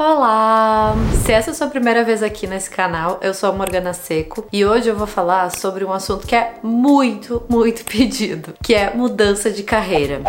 Olá! Se essa é a sua primeira vez aqui nesse canal, eu sou a Morgana Seco e hoje eu vou falar sobre um assunto que é muito, muito pedido, que é mudança de carreira.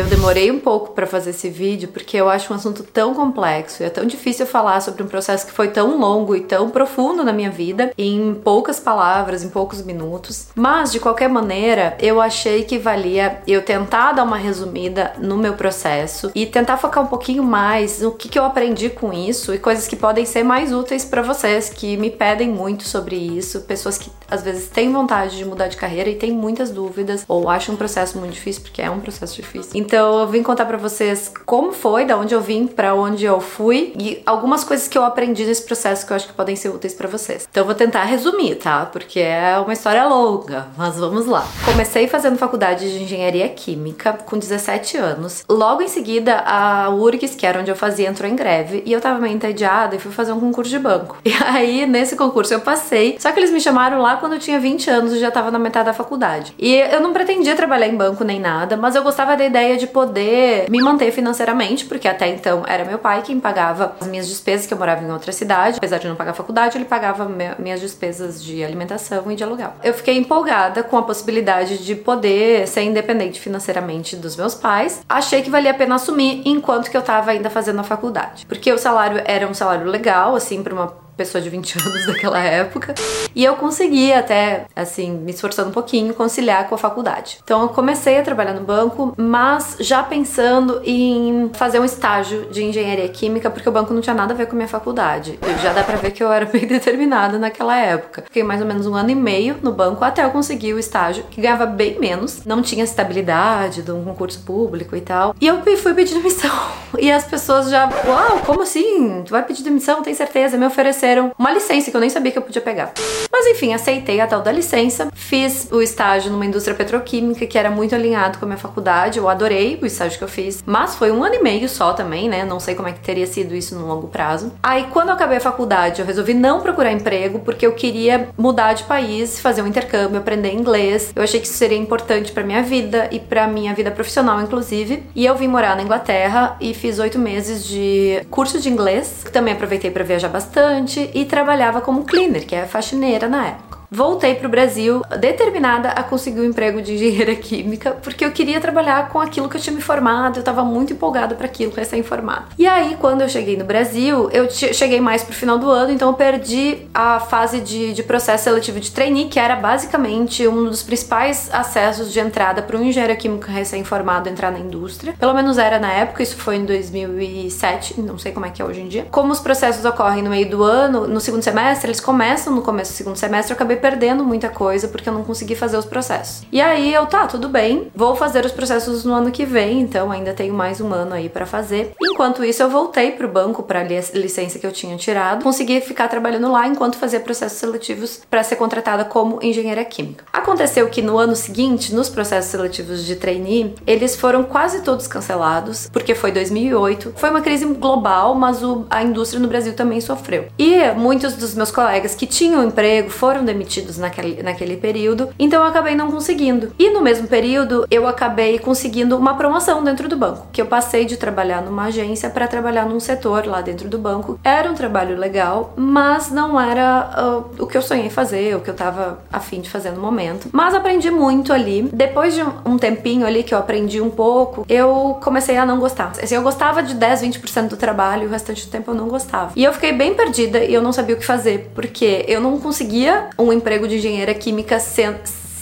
Eu demorei um pouco para fazer esse vídeo porque eu acho um assunto tão complexo e é tão difícil falar sobre um processo que foi tão longo e tão profundo na minha vida em poucas palavras, em poucos minutos. Mas de qualquer maneira, eu achei que valia eu tentar dar uma resumida no meu processo e tentar focar um pouquinho mais no que, que eu aprendi com isso e coisas que podem ser mais úteis para vocês que me pedem muito sobre isso, pessoas que às vezes têm vontade de mudar de carreira e têm muitas dúvidas ou acham um processo muito difícil porque é um processo difícil. Então eu vim contar para vocês como foi, da onde eu vim, para onde eu fui e algumas coisas que eu aprendi nesse processo que eu acho que podem ser úteis para vocês. Então eu vou tentar resumir, tá? Porque é uma história longa, mas vamos lá. Comecei fazendo faculdade de engenharia química com 17 anos. Logo em seguida, a URGS, que era onde eu fazia, entrou em greve e eu tava meio entediada e fui fazer um concurso de banco. E aí, nesse concurso eu passei, só que eles me chamaram lá quando eu tinha 20 anos e já tava na metade da faculdade. E eu não pretendia trabalhar em banco nem nada, mas eu gostava da ideia de poder me manter financeiramente, porque até então era meu pai quem pagava as minhas despesas, que eu morava em outra cidade. Apesar de não pagar faculdade, ele pagava minhas despesas de alimentação e de aluguel. Eu fiquei empolgada com a possibilidade de poder ser independente financeiramente dos meus pais. Achei que valia a pena assumir enquanto que eu tava ainda fazendo a faculdade. Porque o salário era um salário legal, assim, para uma pessoa de 20 anos daquela época. E eu consegui até, assim, me esforçando um pouquinho, conciliar com a faculdade. Então eu comecei a trabalhar no banco, mas já pensando em fazer um estágio de engenharia química, porque o banco não tinha nada a ver com a minha faculdade. Já dá pra ver que eu era bem determinada naquela época. Fiquei mais ou menos um ano e meio no banco até eu conseguir o estágio, que ganhava bem menos, não tinha estabilidade de um concurso público e tal. E eu fui pedir demissão. E as pessoas já, uau, como assim? Tu vai pedir demissão? Tem certeza? Me oferecer ofereceram uma licença que eu nem sabia que eu podia pegar. Mas enfim, aceitei a tal da licença, fiz o estágio numa indústria petroquímica que era muito alinhado com a minha faculdade, eu adorei o estágio que eu fiz, mas foi um ano e meio só também, né? Não sei como é que teria sido isso no longo prazo. Aí quando eu acabei a faculdade, eu resolvi não procurar emprego porque eu queria mudar de país, fazer um intercâmbio, aprender inglês. Eu achei que isso seria importante para minha vida e para minha vida profissional, inclusive. E eu vim morar na Inglaterra e fiz oito meses de curso de inglês, que também aproveitei para viajar bastante e trabalhava como cleaner, que é faxineira na época. Voltei para o Brasil determinada a conseguir um emprego de engenheira química, porque eu queria trabalhar com aquilo que eu tinha me formado, eu estava muito empolgada para aquilo, recém-formada. E aí, quando eu cheguei no Brasil, eu cheguei mais pro final do ano, então eu perdi a fase de, de processo seletivo de trainee, que era basicamente um dos principais acessos de entrada para um engenheiro químico recém-formado entrar na indústria. Pelo menos era na época, isso foi em 2007, não sei como é que é hoje em dia. Como os processos ocorrem no meio do ano, no segundo semestre, eles começam no começo do segundo semestre, eu acabei perdendo muita coisa porque eu não consegui fazer os processos. E aí eu, tá, tudo bem, vou fazer os processos no ano que vem, então ainda tenho mais um ano aí para fazer. Enquanto isso, eu voltei pro banco para licença que eu tinha tirado, consegui ficar trabalhando lá enquanto fazia processos seletivos para ser contratada como engenheira química. Aconteceu que no ano seguinte, nos processos seletivos de trainee, eles foram quase todos cancelados, porque foi 2008. Foi uma crise global, mas o, a indústria no Brasil também sofreu. E muitos dos meus colegas que tinham emprego foram demitidos demitidos naquele, naquele período, então eu acabei não conseguindo. E no mesmo período, eu acabei conseguindo uma promoção dentro do banco, que eu passei de trabalhar numa agência para trabalhar num setor lá dentro do banco. Era um trabalho legal, mas não era uh, o que eu sonhei fazer, o que eu tava afim de fazer no momento. Mas aprendi muito ali. Depois de um tempinho ali que eu aprendi um pouco, eu comecei a não gostar. Assim, eu gostava de 10, 20% do trabalho o restante do tempo eu não gostava. E eu fiquei bem perdida e eu não sabia o que fazer, porque eu não conseguia um emprego de engenheira química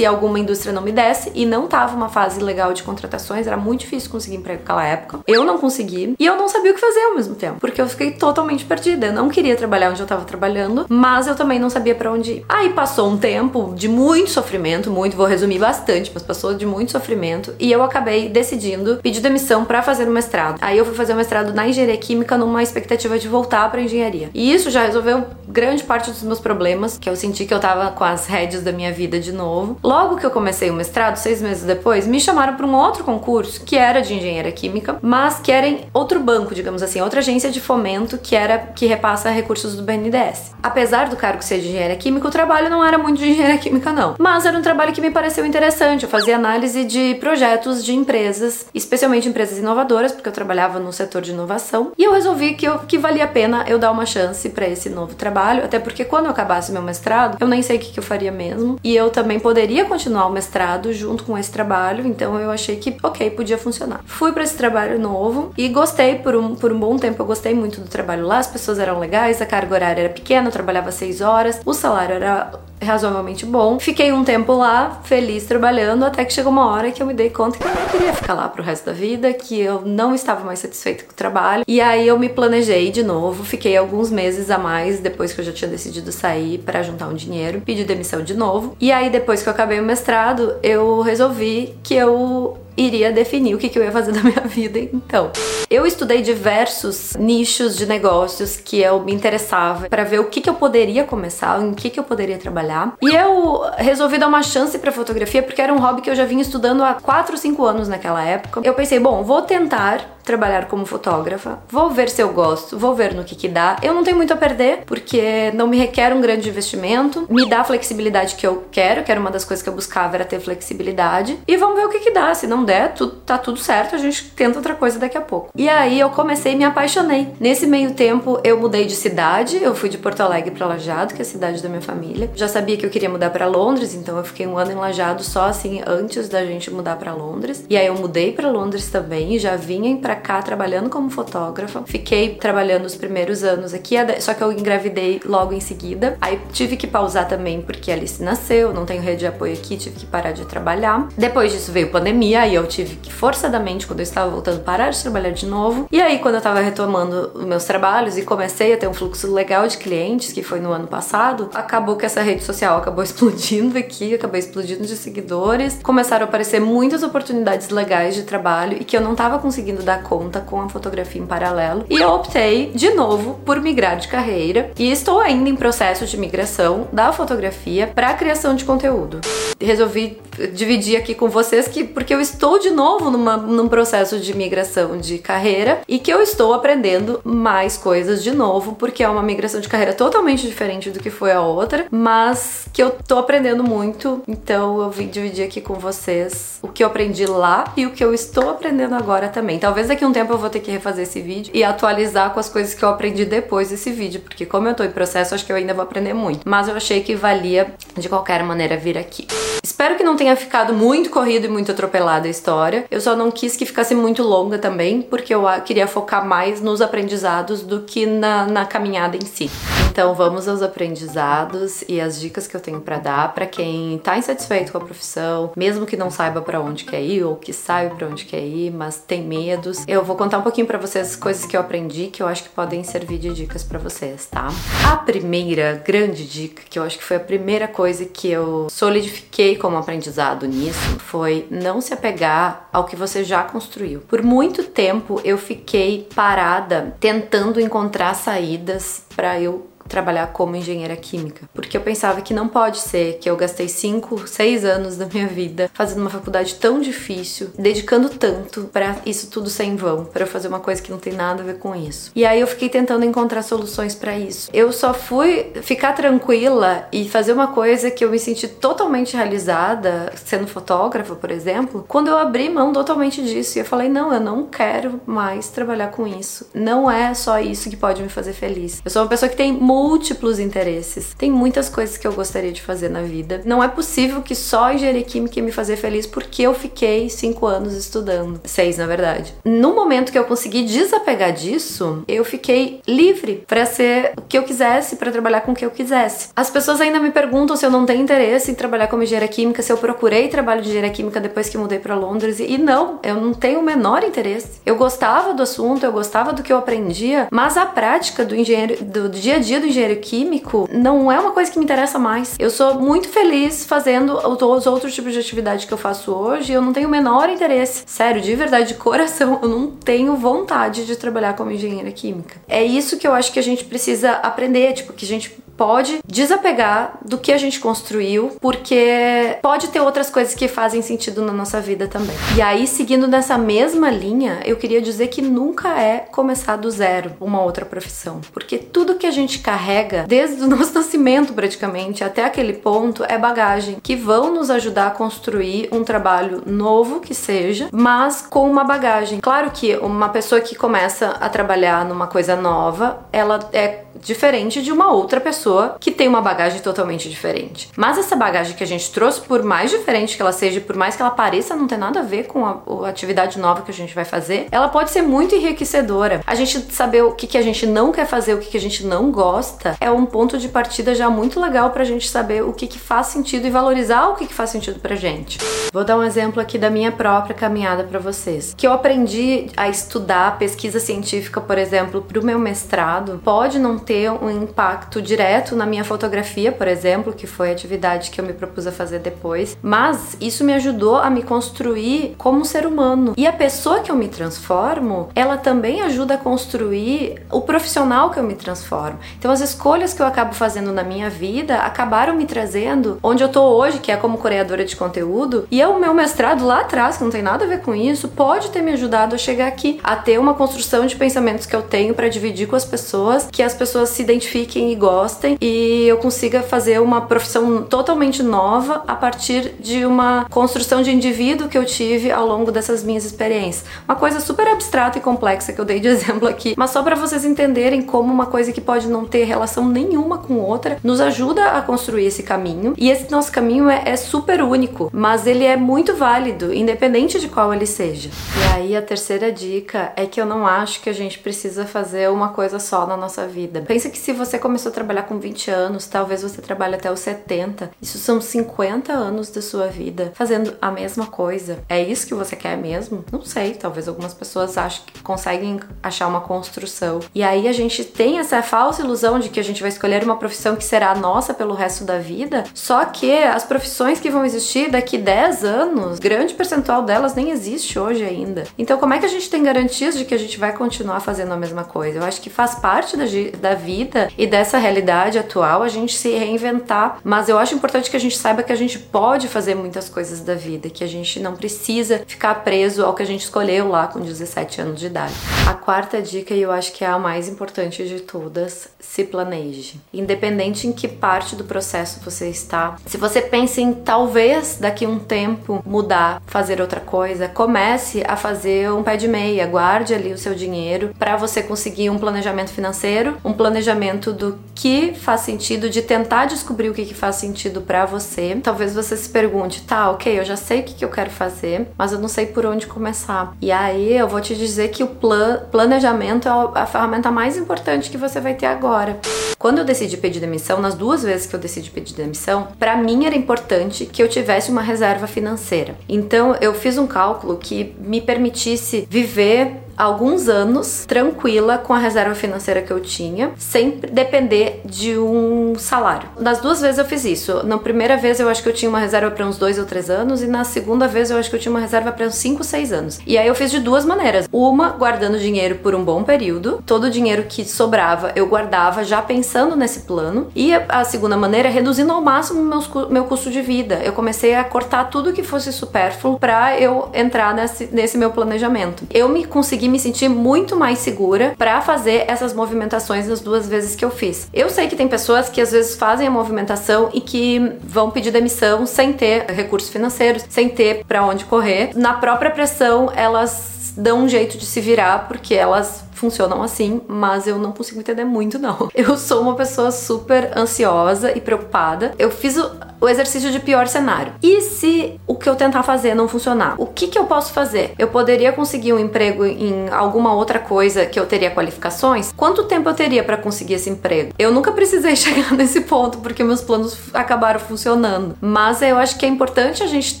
se alguma indústria não me desse e não tava uma fase legal de contratações, era muito difícil conseguir emprego naquela época. Eu não consegui e eu não sabia o que fazer ao mesmo tempo, porque eu fiquei totalmente perdida. Eu não queria trabalhar onde eu tava trabalhando, mas eu também não sabia para onde ir. Aí passou um tempo de muito sofrimento, muito, vou resumir bastante, mas passou de muito sofrimento e eu acabei decidindo pedir demissão para fazer o mestrado. Aí eu fui fazer o mestrado na engenharia química numa expectativa de voltar para engenharia. E isso já resolveu grande parte dos meus problemas, que eu senti que eu tava com as rédeas da minha vida de novo. Logo que eu comecei o mestrado, seis meses depois, me chamaram para um outro concurso que era de engenharia química, mas que era em outro banco, digamos assim, outra agência de fomento que era que repassa recursos do BNDES. Apesar do cargo ser de engenharia química, o trabalho não era muito de engenharia química, não. Mas era um trabalho que me pareceu interessante. Eu fazia análise de projetos de empresas, especialmente empresas inovadoras, porque eu trabalhava no setor de inovação. E eu resolvi que, eu, que valia a pena eu dar uma chance para esse novo trabalho, até porque quando eu acabasse meu mestrado, eu nem sei o que, que eu faria mesmo. E eu também poderia continuar o mestrado junto com esse trabalho, então eu achei que, ok, podia funcionar. Fui para esse trabalho novo e gostei por um, por um bom tempo, eu gostei muito do trabalho lá, as pessoas eram legais, a carga horária era pequena, eu trabalhava seis horas, o salário era razoavelmente bom. Fiquei um tempo lá, feliz trabalhando, até que chegou uma hora que eu me dei conta que eu não queria ficar lá pro resto da vida, que eu não estava mais satisfeita com o trabalho. E aí eu me planejei de novo, fiquei alguns meses a mais depois que eu já tinha decidido sair para juntar um dinheiro, pedi demissão de novo. E aí depois que eu acabei o mestrado, eu resolvi que eu iria definir o que, que eu ia fazer da minha vida. Então, eu estudei diversos nichos de negócios que eu me interessava para ver o que, que eu poderia começar, em que, que eu poderia trabalhar. E eu resolvi dar uma chance para fotografia porque era um hobby que eu já vinha estudando há 4 ou 5 anos naquela época. Eu pensei, bom, vou tentar trabalhar como fotógrafa, vou ver se eu gosto, vou ver no que que dá. Eu não tenho muito a perder, porque não me requer um grande investimento, me dá a flexibilidade que eu quero, que era uma das coisas que eu buscava, era ter flexibilidade. E vamos ver o que que dá. Se não der, tu, tá tudo certo, a gente tenta outra coisa daqui a pouco. E aí eu comecei e me apaixonei. Nesse meio tempo, eu mudei de cidade, eu fui de Porto Alegre para Lajado, que é a cidade da minha família. Já sabia que eu queria mudar para Londres, então eu fiquei um ano em Lajado só assim antes da gente mudar para Londres. E aí eu mudei para Londres também, já vinha para cá trabalhando como fotógrafa. Fiquei trabalhando os primeiros anos aqui, só que eu engravidei logo em seguida. Aí tive que pausar também porque a Alice nasceu, não tenho rede de apoio aqui, tive que parar de trabalhar. Depois disso veio pandemia, aí eu tive que forçadamente, quando eu estava voltando, parar de trabalhar de novo. E aí, quando eu estava retomando os meus trabalhos e comecei a ter um fluxo legal de clientes, que foi no ano passado, acabou que essa rede social acabou explodindo aqui, acabou explodindo de seguidores. Começaram a aparecer muitas oportunidades legais de trabalho e que eu não estava conseguindo dar conta com a fotografia em paralelo. E eu optei de novo por migrar de carreira e estou ainda em processo de migração da fotografia para a criação de conteúdo. Resolvi dividir aqui com vocês que porque eu estou de novo numa, num processo de migração de carreira e que eu estou aprendendo mais coisas de novo, porque é uma migração de carreira totalmente diferente do que foi a outra, mas que eu tô aprendendo muito, então eu vim dividir aqui com vocês o que eu aprendi lá e o que eu estou aprendendo agora também. Talvez daqui a um tempo eu vou ter que refazer esse vídeo e atualizar com as coisas que eu aprendi depois desse vídeo, porque como eu tô em processo, acho que eu ainda vou aprender muito. Mas eu achei que valia de qualquer maneira vir aqui. Espero que não tenha ficado muito corrido e muito atropelada a história. Eu só não quis que ficasse muito longa também, porque eu queria focar mais nos aprendizados do que na, na caminhada em si. Então vamos aos aprendizados e as dicas que eu tenho para dar para quem tá insatisfeito com a profissão, mesmo que não saiba para onde quer ir ou que sabe para onde quer ir, mas tem medos. Eu vou contar um pouquinho para vocês coisas que eu aprendi que eu acho que podem servir de dicas para vocês, tá? A primeira grande dica, que eu acho que foi a primeira coisa que eu solidifiquei como aprendizado nisso, foi não se apegar ao que você já construiu. Por muito tempo eu fiquei parada tentando encontrar saídas para eu trabalhar como engenheira química, porque eu pensava que não pode ser que eu gastei 5, 6 anos da minha vida fazendo uma faculdade tão difícil, dedicando tanto para isso tudo ser em vão, para eu fazer uma coisa que não tem nada a ver com isso. E aí eu fiquei tentando encontrar soluções para isso. Eu só fui ficar tranquila e fazer uma coisa que eu me senti totalmente realizada, sendo fotógrafa, por exemplo, quando eu abri mão totalmente disso e eu falei: "Não, eu não quero mais trabalhar com isso. Não é só isso que pode me fazer feliz. Eu sou uma pessoa que tem múltiplos interesses. Tem muitas coisas que eu gostaria de fazer na vida. Não é possível que só engenharia química me fazer feliz porque eu fiquei cinco anos estudando. Seis, na verdade. No momento que eu consegui desapegar disso, eu fiquei livre para ser o que eu quisesse, para trabalhar com o que eu quisesse. As pessoas ainda me perguntam se eu não tenho interesse em trabalhar como engenharia química, se eu procurei trabalho de engenharia química depois que mudei para Londres. E não, eu não tenho o menor interesse. Eu gostava do assunto, eu gostava do que eu aprendia, mas a prática do engenheiro do dia a dia do engenheiro químico não é uma coisa que me interessa mais. Eu sou muito feliz fazendo os outros tipos de atividade que eu faço hoje. Eu não tenho o menor interesse. Sério, de verdade, de coração, eu não tenho vontade de trabalhar como engenheira química. É isso que eu acho que a gente precisa aprender, tipo, que a gente pode desapegar do que a gente construiu, porque pode ter outras coisas que fazem sentido na nossa vida também. E aí, seguindo nessa mesma linha, eu queria dizer que nunca é começar do zero uma outra profissão, porque tudo que a gente carrega desde o nosso nascimento praticamente até aquele ponto é bagagem que vão nos ajudar a construir um trabalho novo que seja, mas com uma bagagem. Claro que uma pessoa que começa a trabalhar numa coisa nova, ela é diferente de uma outra pessoa que tem uma bagagem totalmente diferente. Mas essa bagagem que a gente trouxe, por mais diferente que ela seja, por mais que ela pareça não ter nada a ver com a, a atividade nova que a gente vai fazer, ela pode ser muito enriquecedora. A gente saber o que, que a gente não quer fazer, o que, que a gente não gosta, é um ponto de partida já muito legal pra gente saber o que, que faz sentido e valorizar o que, que faz sentido pra gente. Vou dar um exemplo aqui da minha própria caminhada para vocês. Que eu aprendi a estudar pesquisa científica, por exemplo, pro meu mestrado, pode não ter um impacto direto na minha fotografia, por exemplo, que foi a atividade que eu me propus a fazer depois, mas isso me ajudou a me construir como ser humano. E a pessoa que eu me transformo, ela também ajuda a construir o profissional que eu me transformo. Então as escolhas que eu acabo fazendo na minha vida acabaram me trazendo onde eu tô hoje, que é como criadora de conteúdo, e é o meu mestrado lá atrás, que não tem nada a ver com isso, pode ter me ajudado a chegar aqui, a ter uma construção de pensamentos que eu tenho para dividir com as pessoas, que as pessoas se identifiquem e gostem e eu consiga fazer uma profissão totalmente nova a partir de uma construção de indivíduo que eu tive ao longo dessas minhas experiências. Uma coisa super abstrata e complexa que eu dei de exemplo aqui, mas só para vocês entenderem como uma coisa que pode não ter relação nenhuma com outra nos ajuda a construir esse caminho. E esse nosso caminho é, é super único, mas ele é muito válido, independente de qual ele seja. E aí a terceira dica é que eu não acho que a gente precisa fazer uma coisa só na nossa vida. Pensa que se você começou a trabalhar com 20 anos, talvez você trabalhe até os 70. Isso são 50 anos da sua vida fazendo a mesma coisa. É isso que você quer mesmo? Não sei, talvez algumas pessoas achem que conseguem achar uma construção. E aí a gente tem essa falsa ilusão de que a gente vai escolher uma profissão que será nossa pelo resto da vida, só que as profissões que vão existir daqui 10 anos, grande percentual delas nem existe hoje ainda. Então, como é que a gente tem garantias de que a gente vai continuar fazendo a mesma coisa? Eu acho que faz parte da, da vida e dessa realidade atual a gente se reinventar. Mas eu acho importante que a gente saiba que a gente pode fazer muitas coisas da vida, que a gente não precisa ficar preso ao que a gente escolheu lá com 17 anos de idade. A quarta dica, e eu acho que é a mais importante de todas, se planeje. Independente em que parte do processo você está, se você pensa em talvez daqui um tempo mudar, fazer outra coisa, comece a fazer um pé de meia, guarde ali o seu dinheiro para você conseguir um planejamento financeiro, um planejamento planejamento do que faz sentido, de tentar descobrir o que, que faz sentido para você. Talvez você se pergunte, tá, ok, eu já sei o que, que eu quero fazer, mas eu não sei por onde começar. E aí eu vou te dizer que o plan planejamento é a ferramenta mais importante que você vai ter agora. Quando eu decidi pedir demissão, nas duas vezes que eu decidi pedir demissão, para mim era importante que eu tivesse uma reserva financeira. Então eu fiz um cálculo que me permitisse viver alguns anos tranquila com a reserva financeira que eu tinha, sem depender de um salário. Das duas vezes eu fiz isso. Na primeira vez eu acho que eu tinha uma reserva para uns dois ou três anos, e na segunda vez eu acho que eu tinha uma reserva para uns cinco, seis anos. E aí eu fiz de duas maneiras. Uma, guardando dinheiro por um bom período, todo o dinheiro que sobrava eu guardava já pensando nesse plano. E a segunda maneira é reduzindo ao máximo meus, meu custo de vida. Eu comecei a cortar tudo que fosse supérfluo para eu entrar nesse, nesse meu planejamento. Eu me consegui me sentir muito mais segura para fazer essas movimentações nas duas vezes que eu fiz. Eu sei que tem pessoas que às vezes fazem a movimentação e que vão pedir demissão sem ter recursos financeiros, sem ter para onde correr. Na própria pressão, elas dão um jeito de se virar porque elas funcionam assim, mas eu não consigo entender muito não. Eu sou uma pessoa super ansiosa e preocupada. Eu fiz o, o exercício de pior cenário. E se o que eu tentar fazer não funcionar? O que, que eu posso fazer? Eu poderia conseguir um emprego em alguma outra coisa que eu teria qualificações? Quanto tempo eu teria para conseguir esse emprego? Eu nunca precisei chegar nesse ponto porque meus planos acabaram funcionando. Mas eu acho que é importante a gente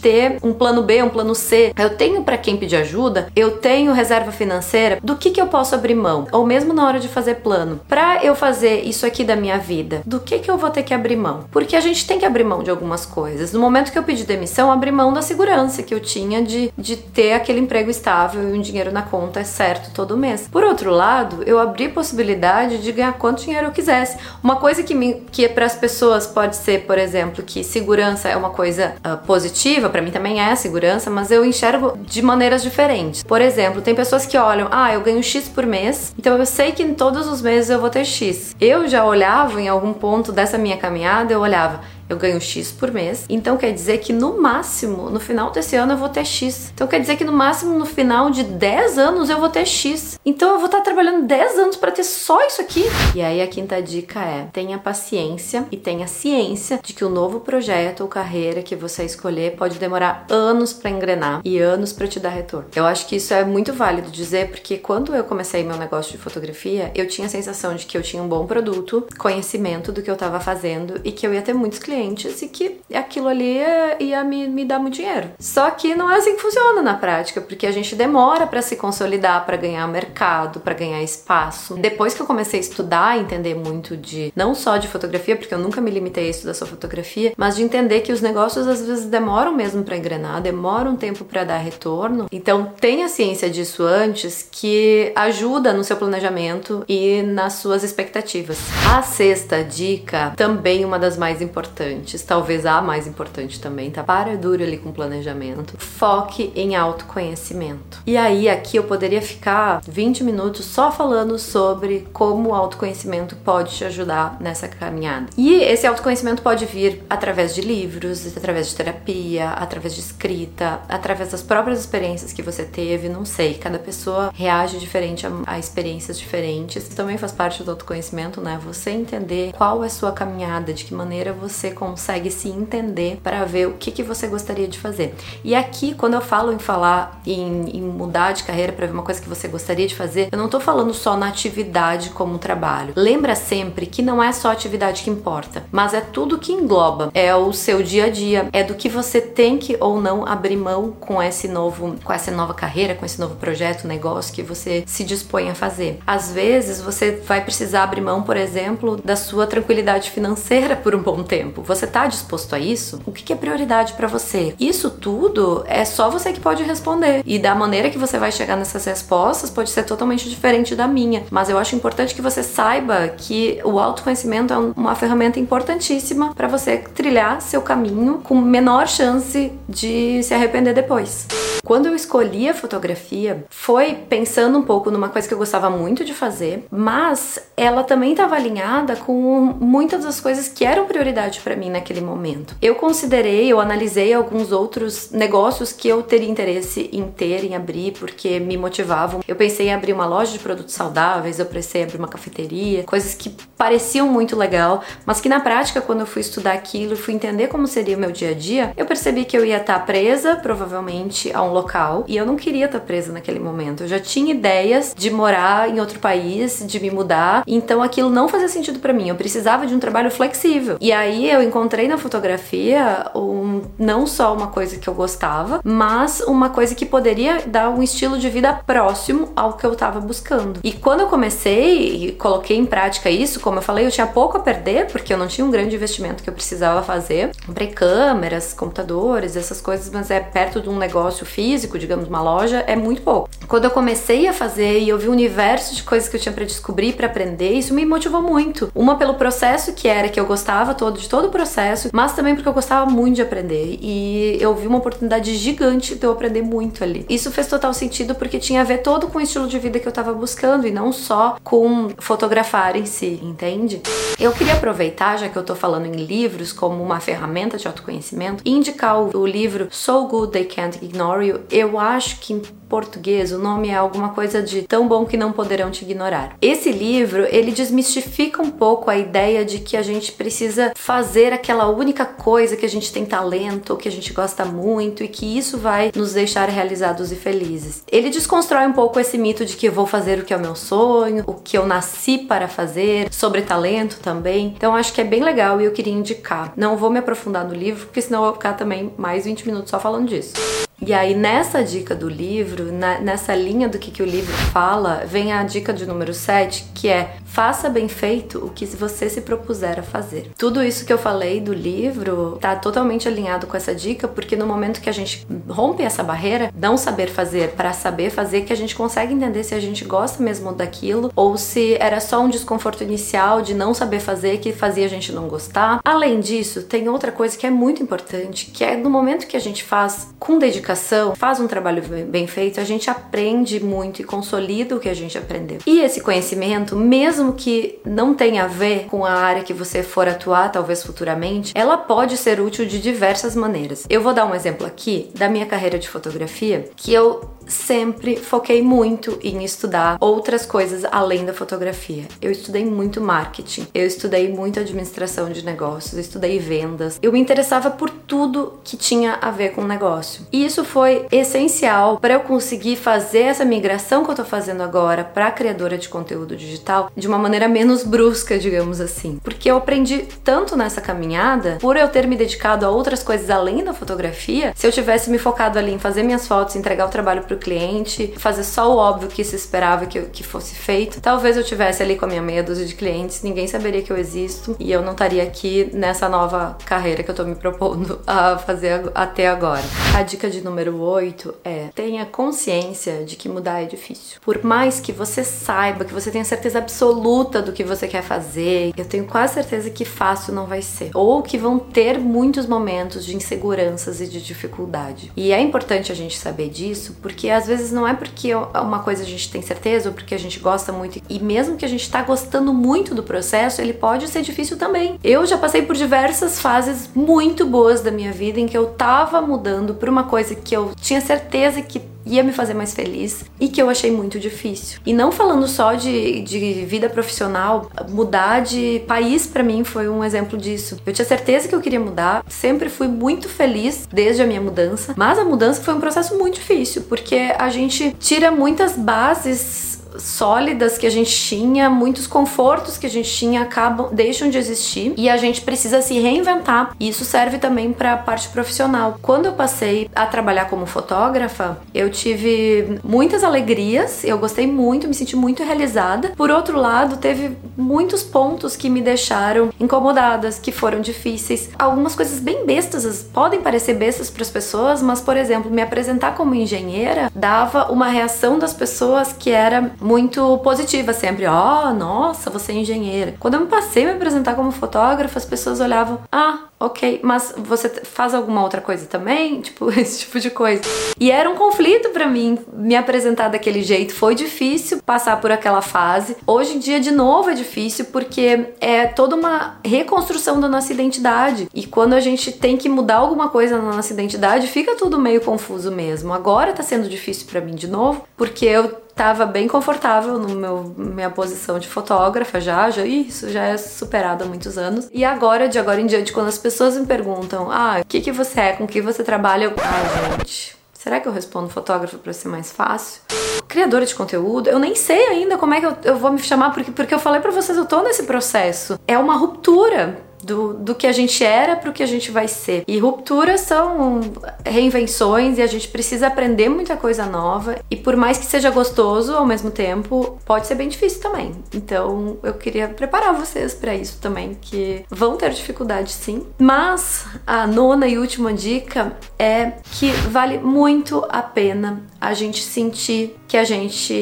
ter um plano B, um plano C. Eu tenho para quem pedir ajuda, eu tenho reserva financeira. Do que, que eu posso abrir mão? Ou mesmo na hora de fazer plano, para eu fazer isso aqui da minha vida, do que, que eu vou ter que abrir mão? Porque a gente tem que abrir mão de algumas coisas. No momento que eu pedi demissão, abri mão da segurança que eu tinha de, de ter aquele emprego estável e um dinheiro na conta é certo todo mês. Por outro lado, eu abri possibilidade de ganhar quanto dinheiro eu quisesse. Uma coisa que, me, que para as pessoas pode ser, por exemplo, que segurança é uma coisa uh, positiva, para mim também é segurança, mas eu enxergo de maneiras diferentes. Por exemplo, tem pessoas que olham, ah, eu ganho X por mês, então eu sei que em todos os meses eu vou ter X. Eu já olhava em algum ponto dessa minha caminhada, eu olhava, eu ganho X por mês. Então quer dizer que no máximo, no final desse ano eu vou ter X. Então quer dizer que no máximo no final de 10 anos eu vou ter X. Então eu vou estar trabalhando 10 anos para ter só isso aqui. E aí a quinta dica é: tenha paciência e tenha ciência de que o novo projeto ou carreira que você escolher pode demorar anos para engrenar e anos para te dar retorno. Eu acho que isso é muito válido dizer porque quando eu comecei meu negócio de fotografia, eu tinha a sensação de que eu tinha um bom produto, conhecimento do que eu estava fazendo e que eu ia ter muitos clientes clientes e que aquilo ali ia me, me dar muito dinheiro. Só que não é assim que funciona na prática, porque a gente demora para se consolidar, para ganhar mercado, para ganhar espaço. Depois que eu comecei a estudar, entender muito de não só de fotografia, porque eu nunca me limitei a estudar só fotografia, mas de entender que os negócios às vezes demoram mesmo para engrenar, demoram um tempo para dar retorno. Então, tenha ciência disso antes que ajuda no seu planejamento e nas suas expectativas. A sexta dica, também uma das mais importantes importantes, talvez a mais importante também, tá? Para duro ali com planejamento. Foque em autoconhecimento. E aí, aqui eu poderia ficar 20 minutos só falando sobre como o autoconhecimento pode te ajudar nessa caminhada. E esse autoconhecimento pode vir através de livros, através de terapia, através de escrita, através das próprias experiências que você teve, não sei. Cada pessoa reage diferente a, a experiências diferentes. Isso também faz parte do autoconhecimento, né? Você entender qual é a sua caminhada, de que maneira você consegue se entender para ver o que, que você gostaria de fazer. E aqui, quando eu falo em falar em, em mudar de carreira para ver uma coisa que você gostaria de fazer, eu não tô falando só na atividade como trabalho. Lembra sempre que não é só a atividade que importa, mas é tudo que engloba. É o seu dia a dia, é do que você tem que ou não abrir mão com esse novo, com essa nova carreira, com esse novo projeto, negócio que você se dispõe a fazer. Às vezes você vai precisar abrir mão, por exemplo, da sua tranquilidade financeira por um bom tempo. Você está disposto a isso? O que é prioridade para você? Isso tudo é só você que pode responder. E da maneira que você vai chegar nessas respostas pode ser totalmente diferente da minha. Mas eu acho importante que você saiba que o autoconhecimento é uma ferramenta importantíssima para você trilhar seu caminho com menor chance de se arrepender depois. Quando eu escolhi a fotografia, foi pensando um pouco numa coisa que eu gostava muito de fazer, mas ela também estava alinhada com muitas das coisas que eram prioridade para mim naquele momento. Eu considerei, eu analisei alguns outros negócios que eu teria interesse em ter, em abrir, porque me motivavam. Eu pensei em abrir uma loja de produtos saudáveis, eu pensei em abrir uma cafeteria, coisas que pareciam muito legal, mas que na prática, quando eu fui estudar aquilo, fui entender como seria o meu dia a dia, eu percebi que eu ia estar presa, provavelmente, a um local e eu não queria estar presa naquele momento. Eu já tinha ideias de morar em outro país, de me mudar, então aquilo não fazia sentido para mim. Eu precisava de um trabalho flexível. E aí eu encontrei na fotografia um, não só uma coisa que eu gostava, mas uma coisa que poderia dar um estilo de vida próximo ao que eu estava buscando. E quando eu comecei e coloquei em prática isso, como eu falei, eu tinha pouco a perder porque eu não tinha um grande investimento que eu precisava fazer. Comprei câmeras, computadores, essas coisas, mas é perto de um negócio físico digamos, uma loja, é muito pouco. Quando eu comecei a fazer e eu vi o universo de coisas que eu tinha para descobrir, para aprender, isso me motivou muito. Uma pelo processo que era que eu gostava todo de todo o processo, mas também porque eu gostava muito de aprender e eu vi uma oportunidade gigante de eu aprender muito ali. Isso fez total sentido porque tinha a ver todo com o estilo de vida que eu tava buscando e não só com fotografar em si, entende? Eu queria aproveitar, já que eu tô falando em livros como uma ferramenta de autoconhecimento, e indicar o, livro So Good They Can't Ignore You eu acho que português o nome é alguma coisa de tão bom que não poderão te ignorar. Esse livro, ele desmistifica um pouco a ideia de que a gente precisa fazer aquela única coisa que a gente tem talento, que a gente gosta muito e que isso vai nos deixar realizados e felizes. Ele desconstrói um pouco esse mito de que eu vou fazer o que é o meu sonho, o que eu nasci para fazer, sobre talento também. Então acho que é bem legal e eu queria indicar. Não vou me aprofundar no livro, porque senão eu vou ficar também mais 20 minutos só falando disso. E aí, nessa dica do livro, na, nessa linha do que, que o livro fala, vem a dica de número 7, que é faça bem feito o que você se propuser a fazer. Tudo isso que eu falei do livro tá totalmente alinhado com essa dica, porque no momento que a gente rompe essa barreira, não saber fazer para saber fazer, que a gente consegue entender se a gente gosta mesmo daquilo ou se era só um desconforto inicial de não saber fazer que fazia a gente não gostar. Além disso, tem outra coisa que é muito importante, que é no momento que a gente faz com dedicação, faz um trabalho bem feito, a gente aprende muito e consolida o que a gente aprendeu. E esse conhecimento, mesmo que não tenha a ver com a área que você for atuar, talvez futuramente, ela pode ser útil de diversas maneiras. Eu vou dar um exemplo aqui da minha carreira de fotografia, que eu sempre foquei muito em estudar outras coisas além da fotografia. Eu estudei muito marketing, eu estudei muito administração de negócios, eu estudei vendas. Eu me interessava por tudo que tinha a ver com negócio. E isso foi essencial para eu conseguir fazer essa migração que eu tô fazendo agora para criadora de conteúdo digital de uma maneira menos brusca, digamos assim. Porque eu aprendi tanto nessa caminhada, por eu ter me dedicado a outras coisas além da fotografia, se eu tivesse me focado ali em fazer minhas fotos, entregar o trabalho pro cliente, fazer só o óbvio que se esperava que, que fosse feito. Talvez eu tivesse ali com a minha meia dúzia de clientes, ninguém saberia que eu existo e eu não estaria aqui nessa nova carreira que eu tô me propondo a fazer até agora. A dica de número 8 é: tenha consciência de que mudar é difícil. Por mais que você saiba, que você tenha certeza absoluta do que você quer fazer, eu tenho quase certeza que fácil não vai ser. Ou que vão ter muitos momentos de inseguranças e de dificuldade. E é importante a gente saber disso porque às vezes não é porque uma coisa a gente tem certeza ou porque a gente gosta muito e mesmo que a gente está gostando muito do processo, ele pode ser difícil também. Eu já passei por diversas fases muito boas da minha vida em que eu tava mudando para uma coisa que eu tinha certeza que ia me fazer mais feliz e que eu achei muito difícil. E não falando só de, de vida profissional, mudar de país para mim foi um exemplo disso. Eu tinha certeza que eu queria mudar, sempre fui muito feliz desde a minha mudança, mas a mudança foi um processo muito difícil, porque a gente tira muitas bases sólidas que a gente tinha, muitos confortos que a gente tinha acabam deixam de existir e a gente precisa se reinventar. E isso serve também para a parte profissional. Quando eu passei a trabalhar como fotógrafa, eu tive muitas alegrias, eu gostei muito, me senti muito realizada. Por outro lado, teve muitos pontos que me deixaram incomodadas, que foram difíceis. Algumas coisas bem bestas, podem parecer bestas para as pessoas, mas por exemplo, me apresentar como engenheira dava uma reação das pessoas que era muito positiva sempre. Ó, oh, nossa, você é engenheira. Quando eu me passei a me apresentar como fotógrafa, as pessoas olhavam, ah, ok, mas você faz alguma outra coisa também? Tipo, esse tipo de coisa. E era um conflito para mim me apresentar daquele jeito. Foi difícil passar por aquela fase. Hoje em dia, de novo, é difícil porque é toda uma reconstrução da nossa identidade. E quando a gente tem que mudar alguma coisa na nossa identidade, fica tudo meio confuso mesmo. Agora tá sendo difícil para mim de novo, porque eu estava bem confortável no meu minha posição de fotógrafa já, já isso já é superado há muitos anos. E agora, de agora em diante, quando as pessoas me perguntam: "Ah, o que que você é, com que você trabalha?", eu, ah, gente, será que eu respondo fotógrafa para ser mais fácil? Criadora de conteúdo, eu nem sei ainda como é que eu, eu vou me chamar, porque, porque eu falei para vocês, eu tô nesse processo. É uma ruptura do, do que a gente era para o que a gente vai ser. E rupturas são reinvenções e a gente precisa aprender muita coisa nova. E por mais que seja gostoso, ao mesmo tempo, pode ser bem difícil também. Então eu queria preparar vocês para isso também, que vão ter dificuldade sim. Mas a nona e última dica é que vale muito a pena a gente sentir que a gente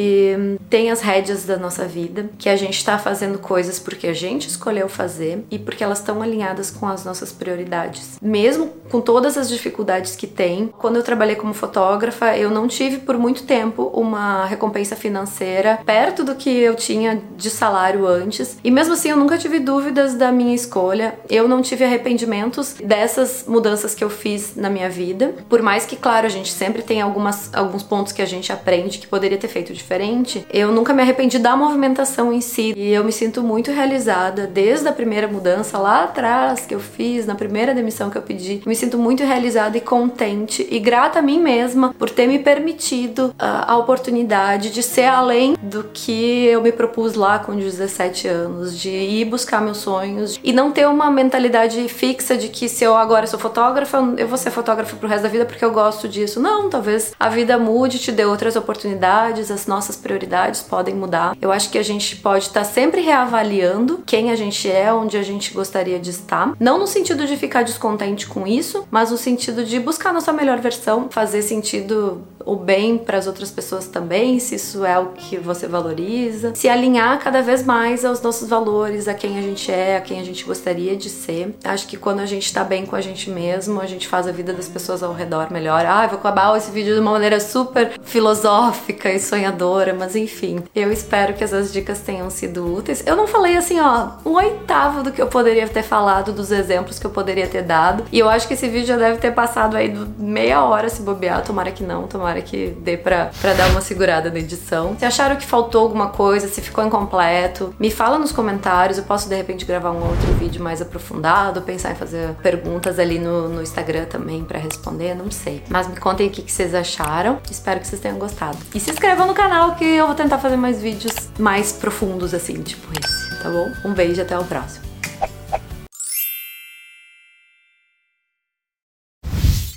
tem as rédeas da nossa vida, que a gente está fazendo coisas porque a gente escolheu fazer e porque elas estão alinhadas com as nossas prioridades. Mesmo com todas as dificuldades que tem, quando eu trabalhei como fotógrafa, eu não tive por muito tempo uma recompensa financeira perto do que eu tinha de salário antes, e mesmo assim eu nunca tive dúvidas da minha escolha. Eu não tive arrependimentos dessas mudanças que eu fiz na minha vida. Por mais que, claro, a gente sempre tem algumas, alguns pontos que a gente aprende que poderia ter feito diferente, eu nunca me arrependi da movimentação em si. E eu me sinto muito realizada desde a primeira mudança lá atrás que eu fiz, na primeira demissão que eu pedi. Me sinto muito realizada e contente e grata a mim mesma por ter me permitido uh, a oportunidade de ser além do que eu me propus lá com 17 anos, de ir buscar meus sonhos e não ter uma mentalidade fixa de que se eu agora sou fotógrafa, eu vou ser fotógrafa pro resto da vida porque eu gosto disso. Não, talvez a vida mude, te dê outras oportunidades, as nossas prioridades podem mudar. Eu acho que a gente pode estar tá sempre reavaliando quem a gente é, onde a gente gostaria de estar. Não no sentido de ficar descontente com isso, mas no sentido de buscar a nossa melhor versão, fazer sentido o bem para as outras pessoas também, se isso é o que você valoriza, se alinhar cada vez mais aos nossos valores, a quem a gente é, a quem a gente gostaria de ser. Acho que quando a gente tá bem com a gente mesmo, a gente faz a vida das pessoas ao redor melhor. Ah, vou acabar esse vídeo de uma maneira super filosófica e sonhadora, mas enfim, eu espero que essas dicas tenham sido úteis. Eu não falei assim, ó, um oitavo do que eu poderia ter falado, dos exemplos que eu poderia ter dado, e eu acho que esse vídeo já deve ter passado aí meia hora se bobear, tomara que não, tomara tomara que dê pra, pra dar uma segurada na edição. Se acharam que faltou alguma coisa, se ficou incompleto, me fala nos comentários. Eu posso de repente gravar um outro vídeo mais aprofundado, pensar em fazer perguntas ali no, no Instagram também para responder, não sei. Mas me contem o que, que vocês acharam. Espero que vocês tenham gostado. E se inscrevam no canal que eu vou tentar fazer mais vídeos mais profundos assim, tipo esse, tá bom? Um beijo e até o próximo.